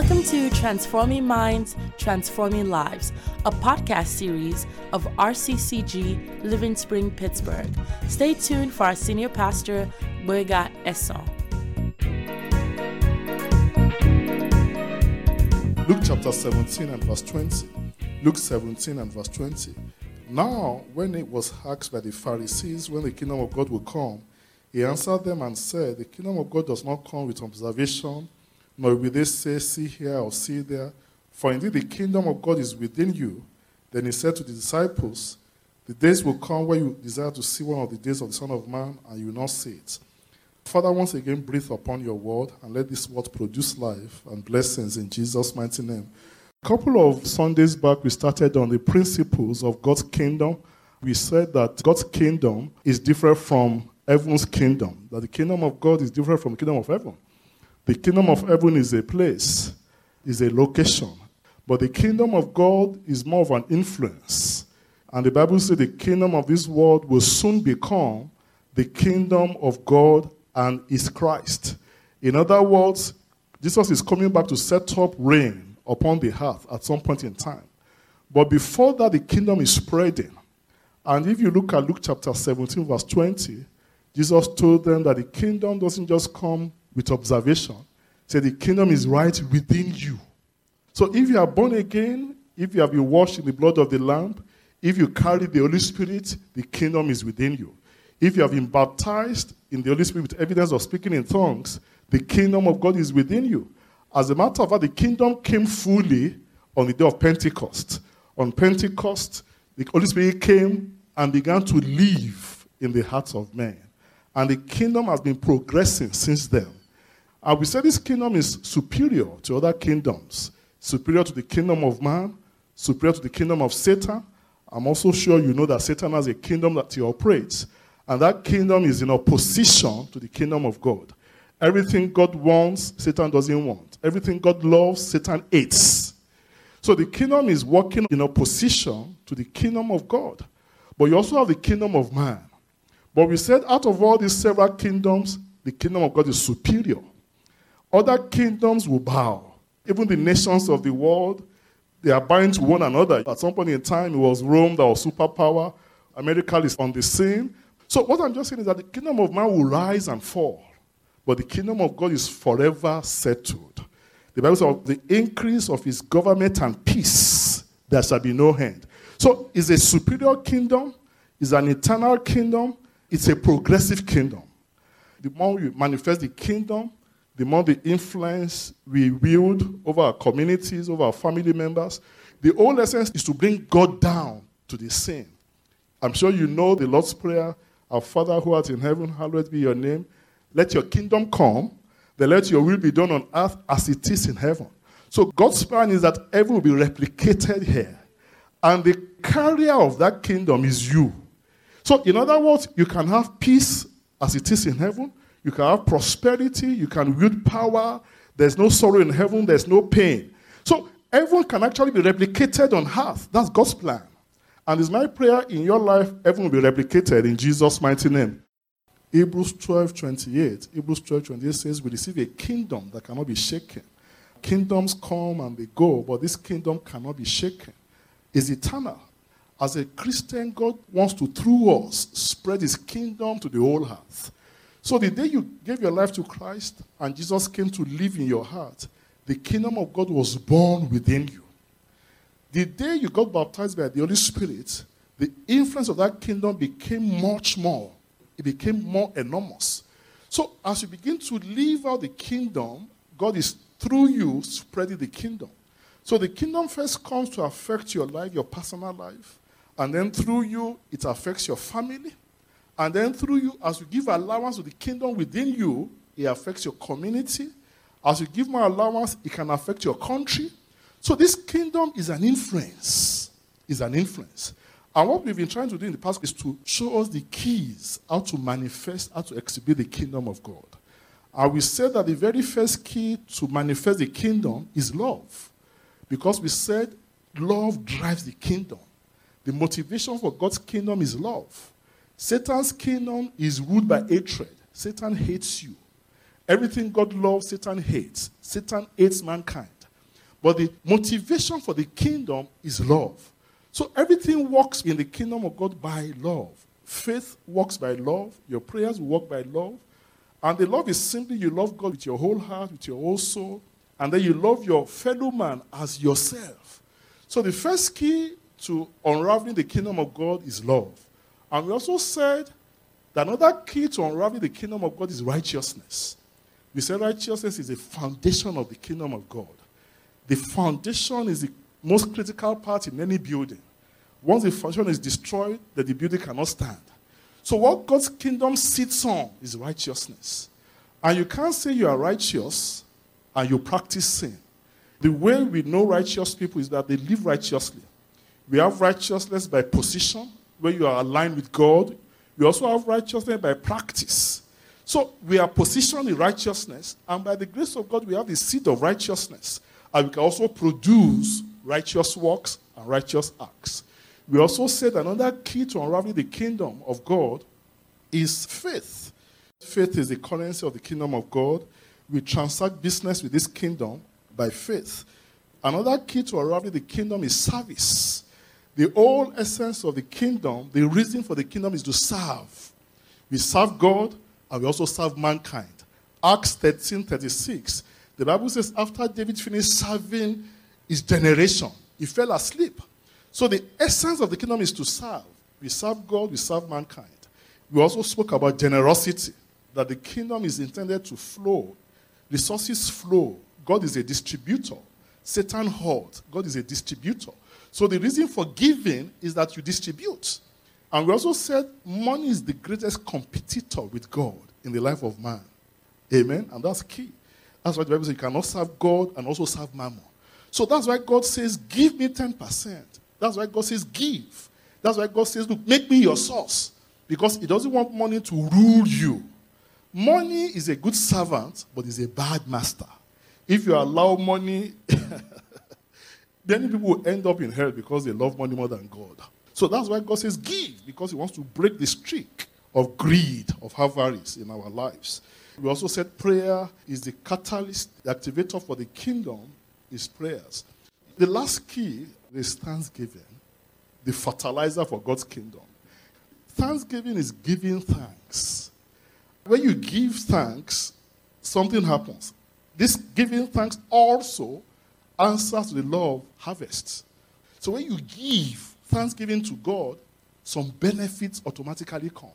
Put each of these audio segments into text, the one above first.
Welcome to Transforming Minds, Transforming Lives, a podcast series of RCCG Living Spring, Pittsburgh. Stay tuned for our senior pastor, Gboyega Esan. Luke chapter 17 and verse 20. Luke 17 and verse 20. Now, when it was asked by the Pharisees when the kingdom of God will come, he answered them and said, The kingdom of God does not come with observation nor will they say, See here or see there. For indeed the kingdom of God is within you. Then he said to the disciples, The days will come where you desire to see one of the days of the Son of Man, and you will not see it. Father, once again, breathe upon your word and let this word produce life and blessings in Jesus' mighty name. A couple of Sundays back, we started on the principles of God's kingdom. We said that God's kingdom is different from heaven's kingdom, that the kingdom of God is different from the kingdom of heaven. The kingdom of heaven is a place, is a location. But the kingdom of God is more of an influence. And the Bible says the kingdom of this world will soon become the kingdom of God and is Christ. In other words, Jesus is coming back to set up reign upon the earth at some point in time. But before that, the kingdom is spreading. And if you look at Luke chapter 17, verse 20, Jesus told them that the kingdom doesn't just come with observation. Say the kingdom is right within you. So if you are born again, if you have been washed in the blood of the Lamb, if you carry the Holy Spirit, the kingdom is within you. If you have been baptized in the Holy Spirit with evidence of speaking in tongues, the kingdom of God is within you. As a matter of fact, the kingdom came fully on the day of Pentecost. On Pentecost, the Holy Spirit came and began to live in the hearts of men. And the kingdom has been progressing since then. And we say this kingdom is superior to other kingdoms, superior to the kingdom of man, superior to the kingdom of Satan. I'm also sure you know that Satan has a kingdom that he operates, and that kingdom is in opposition to the kingdom of God. Everything God wants, Satan doesn't want. Everything God loves, Satan hates. So the kingdom is working in opposition to the kingdom of God. But you also have the kingdom of man. But we said out of all these several kingdoms, the kingdom of God is superior. Other kingdoms will bow. Even the nations of the world, they are bowing to one another. At some point in time, it was Rome that was superpower. America is on the scene. So what I'm just saying is that the kingdom of man will rise and fall. But the kingdom of God is forever settled. The Bible says, the increase of his government and peace, there shall be no end. So it's a superior kingdom, it's an eternal kingdom, it's a progressive kingdom. The more you manifest the kingdom, the more the influence we wield over our communities, over our family members. The whole essence is to bring God down to the scene. I'm sure you know the Lord's Prayer Our Father who art in heaven, hallowed be your name. Let your kingdom come, then let your will be done on earth as it is in heaven. So God's plan is that heaven will be replicated here. And the carrier of that kingdom is you. So, in other words, you can have peace as it is in heaven, you can have prosperity, you can wield power. There's no sorrow in heaven, there's no pain. So, heaven can actually be replicated on earth. That's God's plan. And it's my prayer in your life, heaven will be replicated in Jesus' mighty name. Hebrews 12 28. Hebrews 12 28 says, We receive a kingdom that cannot be shaken. Kingdoms come and they go, but this kingdom cannot be shaken. It's eternal. As a Christian, God wants to, through us, spread his kingdom to the whole earth. So the day you gave your life to Christ and Jesus came to live in your heart, the kingdom of God was born within you. The day you got baptized by the Holy Spirit, the influence of that kingdom became much more. It became more enormous. So as you begin to live out the kingdom, God is through you spreading the kingdom. So the kingdom first comes to affect your life, your personal life. And then through you, it affects your family. And then through you, as you give allowance to the kingdom within you, it affects your community. As you give more allowance, it can affect your country. So this kingdom is an influence. Is an influence. And what we've been trying to do in the past is to show us the keys how to manifest, how to exhibit the kingdom of God. And we said that the very first key to manifest the kingdom is love. Because we said love drives the kingdom. The motivation for God's kingdom is love. Satan's kingdom is ruled by hatred. Satan hates you. Everything God loves, Satan hates. Satan hates mankind. But the motivation for the kingdom is love. So everything works in the kingdom of God by love. Faith works by love. Your prayers work by love. And the love is simply you love God with your whole heart, with your whole soul, and then you love your fellow man as yourself. So the first key to unraveling the kingdom of God is love. And we also said that another key to unraveling the kingdom of God is righteousness. We said righteousness is the foundation of the kingdom of God. The foundation is the most critical part in any building. Once the foundation is destroyed, then the building cannot stand. So, what God's kingdom sits on is righteousness. And you can't say you are righteous and you practice sin. The way we know righteous people is that they live righteously. We have righteousness by position, where you are aligned with God. you also have righteousness by practice. So we are positioned in righteousness, and by the grace of God, we have the seed of righteousness. And we can also produce righteous works and righteous acts. We also said another key to unraveling the kingdom of God is faith. Faith is the currency of the kingdom of God. We transact business with this kingdom by faith. Another key to unraveling the kingdom is service. The whole essence of the kingdom, the reason for the kingdom is to serve. We serve God and we also serve mankind. Acts 13 36. The Bible says, after David finished serving his generation, he fell asleep. So the essence of the kingdom is to serve. We serve God, we serve mankind. We also spoke about generosity, that the kingdom is intended to flow. Resources flow. God is a distributor. Satan holds. God is a distributor. So the reason for giving is that you distribute. And we also said money is the greatest competitor with God in the life of man. Amen. And that's key. That's why the Bible says you cannot serve God and also serve mammon. So that's why God says, Give me 10%. That's why God says, Give. That's why God says, Look, make me your source. Because He doesn't want money to rule you. Money is a good servant, but is a bad master. If you allow money, many people will end up in hell because they love money more than God. So that's why God says, Give, because He wants to break the streak of greed, of avarice in our lives. We also said prayer is the catalyst, the activator for the kingdom is prayers. The last key is thanksgiving, the fertilizer for God's kingdom. Thanksgiving is giving thanks. When you give thanks, something happens. This giving thanks also answers to the law of harvest. So when you give thanksgiving to God, some benefits automatically come.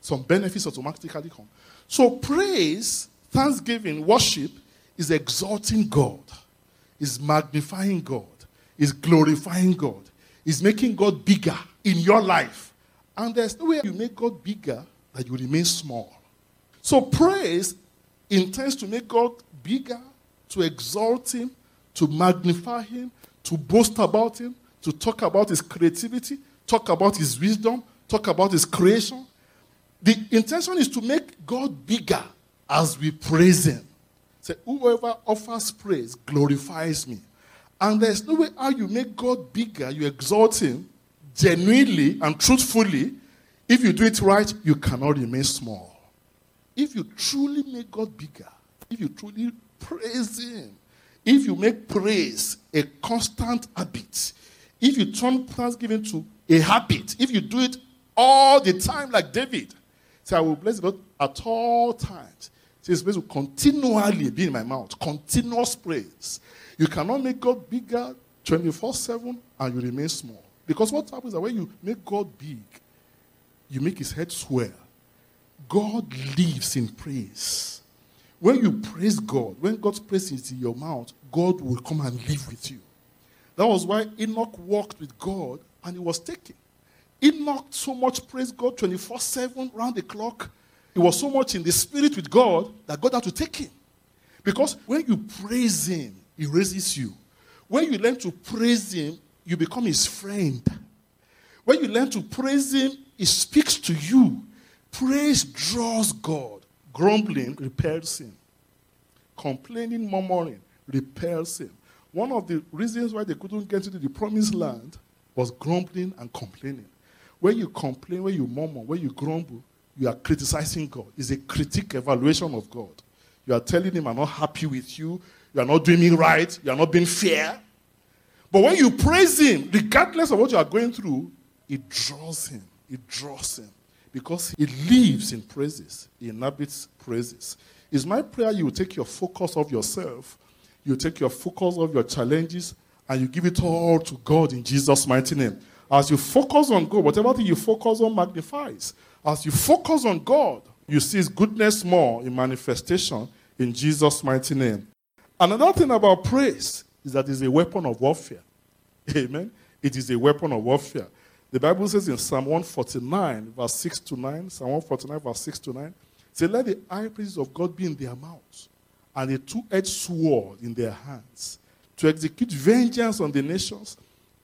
Some benefits automatically come. So praise, thanksgiving, worship is exalting God, is magnifying God, is glorifying God, is making God bigger in your life. And there's no way you make God bigger that you remain small. So praise intends to make God bigger, to exalt him, to magnify him, to boast about him, to talk about his creativity, talk about his wisdom, talk about his creation. The intention is to make God bigger as we praise him. Say, whoever offers praise glorifies me. And there's no way how you make God bigger, you exalt him genuinely and truthfully. If you do it right, you cannot remain small. If you truly make God bigger, if you truly praise him, if you make praise a constant habit, if you turn thanksgiving to a habit, if you do it all the time like David, say, I will bless God at all times. Say, it's supposed to continually be in my mouth, continuous praise. You cannot make God bigger 24 7 and you remain small. Because what happens is when you make God big, you make his head swell. God lives in praise. When you praise God, when God's praise is in your mouth, God will come and live with you. That was why Enoch walked with God and he was taken. Enoch so much praised God 24 7 round the clock. He was so much in the spirit with God that God had to take him. Because when you praise him, he raises you. When you learn to praise him, you become his friend. When you learn to praise him, he speaks to you. Praise draws God. Grumbling repels him. Complaining, murmuring repels him. One of the reasons why they couldn't get into the promised land was grumbling and complaining. When you complain, when you murmur, when you grumble, you are criticizing God. It's a critique evaluation of God. You are telling him, I'm not happy with you. You are not doing me right. You are not being fair. But when you praise him, regardless of what you are going through, it draws him. It draws him. Because he lives in praises. He inhabits praises. It's my prayer you take your focus of yourself, you take your focus of your challenges, and you give it all to God in Jesus' mighty name. As you focus on God, whatever thing you focus on magnifies. As you focus on God, you see His goodness more in manifestation in Jesus' mighty name. Another thing about praise is that it's a weapon of warfare. Amen. It is a weapon of warfare. The Bible says in Psalm 149, verse 6 to 9, Psalm 149, verse 6 to 9, say, Let the high praises of God be in their mouths and a two edged sword in their hands to execute vengeance on the nations,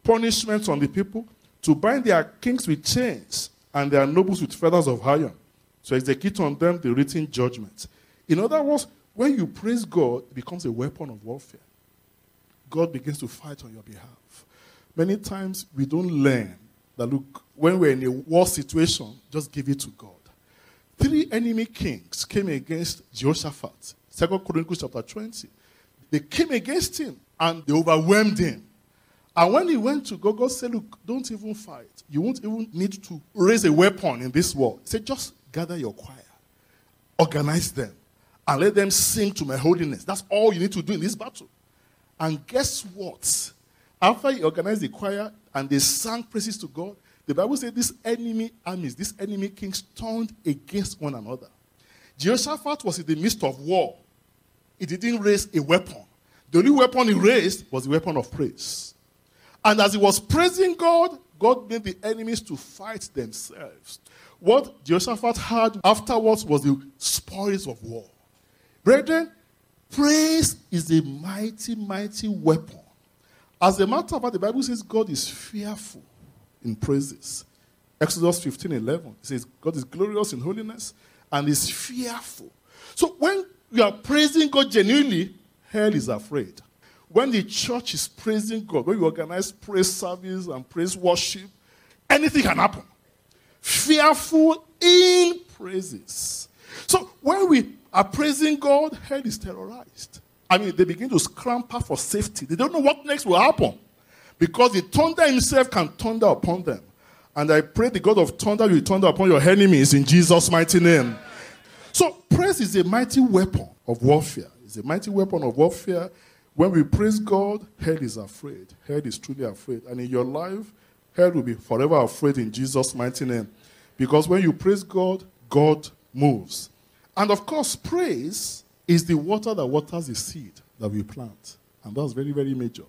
punishments on the people, to bind their kings with chains and their nobles with feathers of iron, to execute on them the written judgment. In other words, when you praise God, it becomes a weapon of warfare. God begins to fight on your behalf. Many times we don't learn that, look, when we're in a war situation, just give it to God. Three enemy kings came against Jehoshaphat. Second Chronicles chapter 20. They came against him and they overwhelmed him. And when he went to God, God said, Look, don't even fight. You won't even need to raise a weapon in this war. He said, Just gather your choir, organize them, and let them sing to my holiness. That's all you need to do in this battle. And guess what? After he organized the choir and they sang praises to God, the Bible says these enemy armies, these enemy kings turned against one another. Jehoshaphat was in the midst of war. He didn't raise a weapon. The only weapon he raised was the weapon of praise. And as he was praising God, God made the enemies to fight themselves. What Jehoshaphat had afterwards was the spoils of war. Brethren, praise is a mighty, mighty weapon. As a matter of fact, the Bible says God is fearful in praises. Exodus 15 11 it says, God is glorious in holiness and is fearful. So when you are praising God genuinely, hell is afraid. When the church is praising God, when you organize praise service and praise worship, anything can happen. Fearful in praises. So when we are praising God, hell is terrorized. I mean, they begin to scramble for safety. They don't know what next will happen. Because the thunder himself can thunder upon them. And I pray the God of thunder will thunder upon your enemies in Jesus' mighty name. So, praise is a mighty weapon of warfare. It's a mighty weapon of warfare. When we praise God, hell is afraid. Hell is truly afraid. And in your life, hell will be forever afraid in Jesus' mighty name. Because when you praise God, God moves. And of course, praise is the water that waters the seed that we plant. And that's very, very major.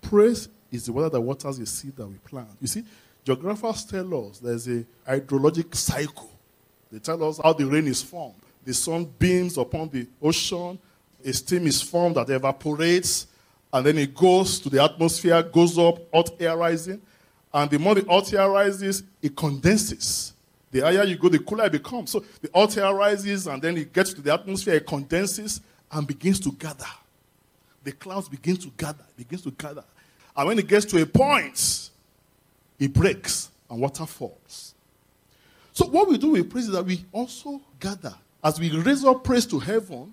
Praise is the water that waters the seed that we plant. You see, geographers tell us there's a hydrologic cycle. They tell us how the rain is formed. The sun beams upon the ocean, a steam is formed that evaporates, and then it goes to the atmosphere, goes up, hot air rising. And the more the hot air rises, it condenses. The higher you go, the cooler it becomes. So the hot air rises, and then it gets to the atmosphere, it condenses and begins to gather. The clouds begin to gather, begins to gather. And when it gets to a point, it breaks and water falls. So what we do with praise is that we also gather. As we raise up praise to heaven,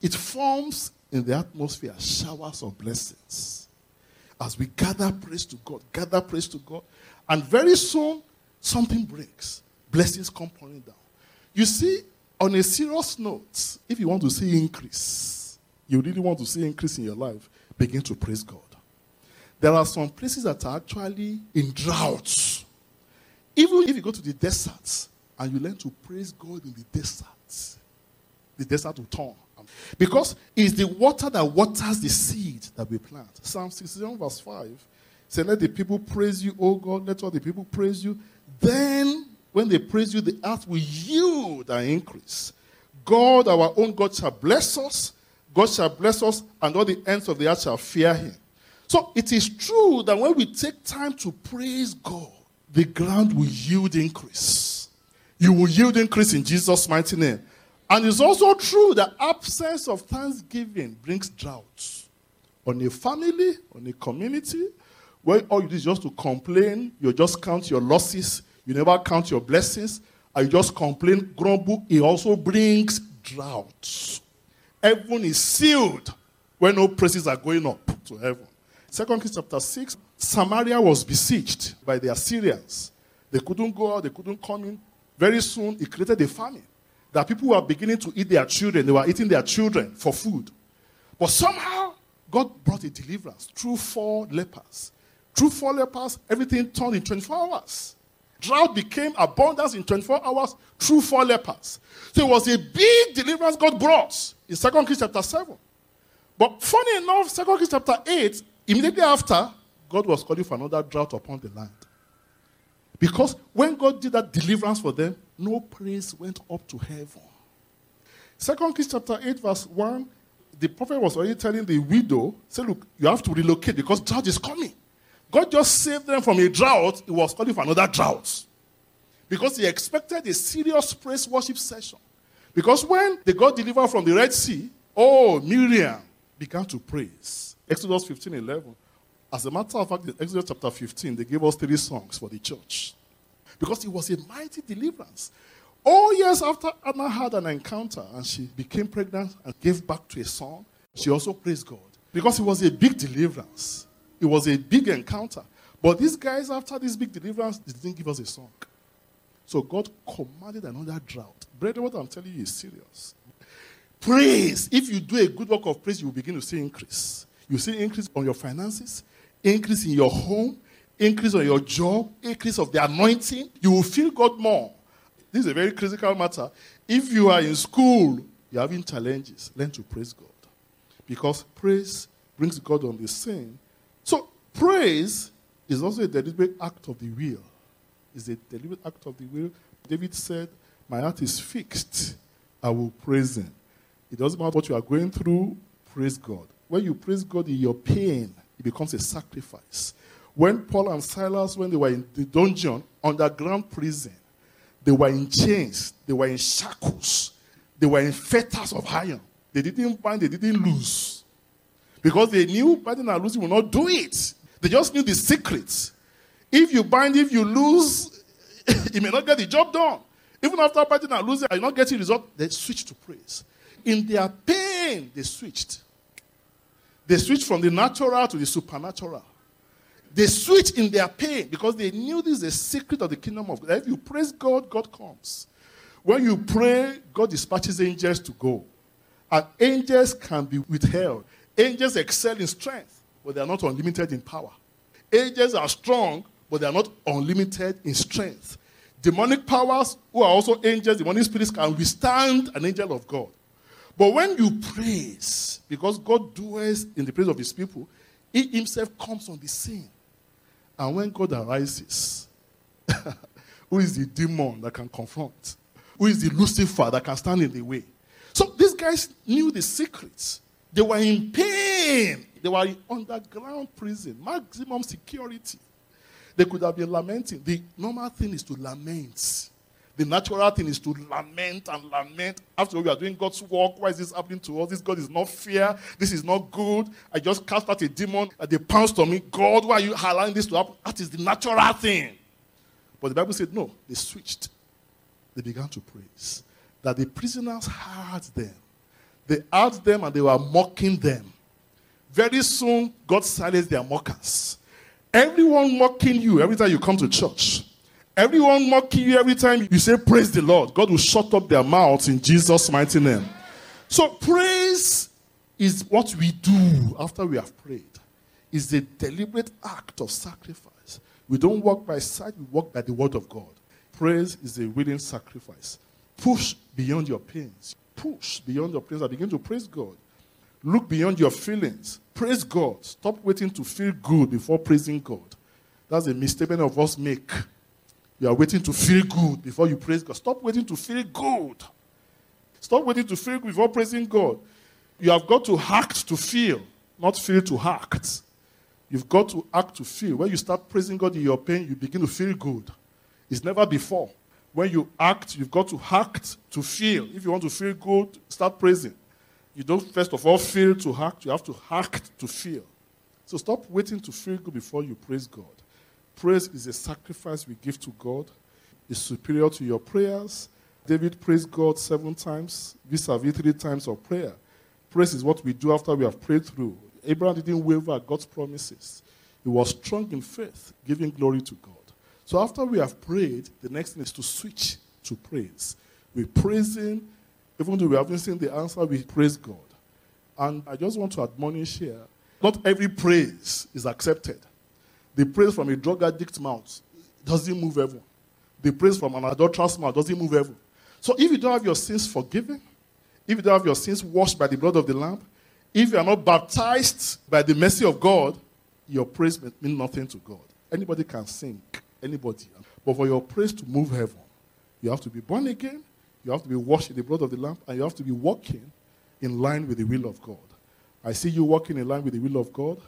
it forms in the atmosphere showers of blessings. As we gather praise to God, gather praise to God, and very soon something breaks. Blessings come pouring down. You see, on a serious note, if you want to see increase, you really want to see increase in your life, begin to praise God. There are some places that are actually in droughts. Even if you go to the deserts and you learn to praise God in the deserts, the desert will turn. Because it's the water that waters the seed that we plant. Psalm 67, verse 5 says, Let the people praise you, O God, let all the people praise you. Then, when they praise you, the earth will yield and increase. God, our own God, shall bless us. God shall bless us, and all the ends of the earth shall fear him. So it is true that when we take time to praise God, the ground will yield increase. You will yield increase in Jesus' mighty name. And it's also true that absence of thanksgiving brings drought on a family, on a community, where all you do is just to complain, you just count your losses, you never count your blessings, and you just complain, grumble. It also brings droughts. Heaven is sealed when no praises are going up to heaven. Second Kings chapter 6, Samaria was besieged by the Assyrians. They couldn't go out, they couldn't come in. Very soon, it created a famine. That people were beginning to eat their children. They were eating their children for food. But somehow, God brought a deliverance through four lepers. Through four lepers, everything turned in 24 hours. Drought became abundance in 24 hours through four lepers. So it was a big deliverance God brought in 2 Kings chapter 7. But funny enough, 2 Kings chapter 8, immediately after, God was calling for another drought upon the land. Because when God did that deliverance for them, no praise went up to heaven. 2 Kings chapter 8, verse 1, the prophet was already telling the widow, say, look, you have to relocate because drought is coming. God just saved them from a drought. He was calling for another drought. Because he expected a serious praise worship session. Because when they got delivered from the Red Sea, oh, Miriam began to praise. Exodus 15 11. As a matter of fact, in Exodus chapter 15, they gave us three songs for the church. Because it was a mighty deliverance. All years after Anna had an encounter and she became pregnant and gave back to a son, she also praised God. Because it was a big deliverance. It was a big encounter. But these guys, after this big deliverance, they didn't give us a song. So God commanded another drought. Brethren, what I'm telling you is serious. Praise. If you do a good work of praise, you will begin to see increase. You see increase on your finances, increase in your home, increase on your job, increase of the anointing. You will feel God more. This is a very critical matter. If you are in school, you're having challenges, learn to praise God. Because praise brings God on the scene. So, praise is also a deliberate act of the will. It's a deliberate act of the will. David said, My heart is fixed. I will praise him. It doesn't matter what you are going through, praise God. When you praise God in your pain, it becomes a sacrifice. When Paul and Silas, when they were in the dungeon, underground prison, they were in chains, they were in shackles, they were in fetters of iron. They didn't bind, they didn't lose. Because they knew binding and losing will not do it. They just knew the secrets. If you bind, if you lose, you may not get the job done. Even after binding and losing, you're not getting result, they switch to praise. In their pain, they switched. They switched from the natural to the supernatural. They switched in their pain because they knew this is the secret of the kingdom of God. If you praise God, God comes. When you pray, God dispatches angels to go. And angels can be withheld. Angels excel in strength, but they are not unlimited in power. Angels are strong, but they are not unlimited in strength. Demonic powers, who are also angels, demonic spirits, can withstand an angel of God. But when you praise, because God dwells in the praise of his people, he himself comes on the scene. And when God arises, who is the demon that can confront? Who is the Lucifer that can stand in the way? So these guys knew the secrets. They were in pain. They were in underground prison, maximum security. They could have been lamenting. The normal thing is to lament. The natural thing is to lament and lament. After all, we are doing God's work. Why is this happening to us? This God is not fair. This is not good. I just cast out a demon and they pounced on me. God, why are you allowing this to happen? That is the natural thing. But the Bible said, no, they switched. They began to praise. That the prisoners heard them. They asked them and they were mocking them. Very soon, God silenced their mockers. Everyone mocking you every time you come to church Everyone mocking you every time you say, Praise the Lord. God will shut up their mouths in Jesus' mighty name. So, praise is what we do after we have prayed. It's a deliberate act of sacrifice. We don't walk by sight, we walk by the word of God. Praise is a willing sacrifice. Push beyond your pains. Push beyond your pains and begin to praise God. Look beyond your feelings. Praise God. Stop waiting to feel good before praising God. That's a mistake many of us make. You are waiting to feel good before you praise God. Stop waiting to feel good. Stop waiting to feel good before praising God. You have got to act to feel, not feel to act. You've got to act to feel. When you start praising God in your pain, you begin to feel good. It's never before. When you act, you've got to act to feel. If you want to feel good, start praising. You don't first of all feel to act, you have to act to feel. So stop waiting to feel good before you praise God. Praise is a sacrifice we give to God. It's superior to your prayers. David praised God seven times, vis a vis three times of prayer. Praise is what we do after we have prayed through. Abraham didn't waver at God's promises. He was strong in faith, giving glory to God. So after we have prayed, the next thing is to switch to praise. We praise Him, even though we haven't seen the answer, we praise God. And I just want to admonish here not every praise is accepted. The praise from a drug addict's mouth doesn't move everyone. The praise from an adulterous mouth doesn't move everyone. So if you don't have your sins forgiven, if you don't have your sins washed by the blood of the Lamb, if you are not baptized by the mercy of God, your praise means nothing to God. Anybody can sing, anybody. But for your praise to move heaven, you have to be born again, you have to be washed in the blood of the Lamb, and you have to be walking in line with the will of God. I see you walking in line with the will of God.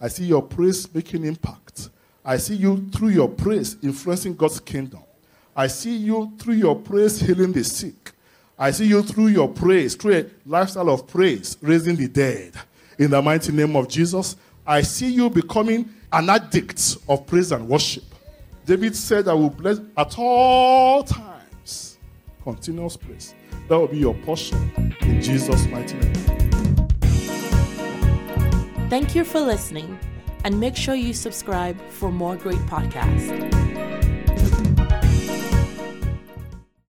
I see your praise making impact. I see you through your praise influencing God's kingdom. I see you through your praise healing the sick. I see you through your praise, through a lifestyle of praise, raising the dead. In the mighty name of Jesus, I see you becoming an addict of praise and worship. David said, I will bless at all times. Continuous praise. That will be your portion in Jesus' mighty name. Thank you for listening, and make sure you subscribe for more great podcasts.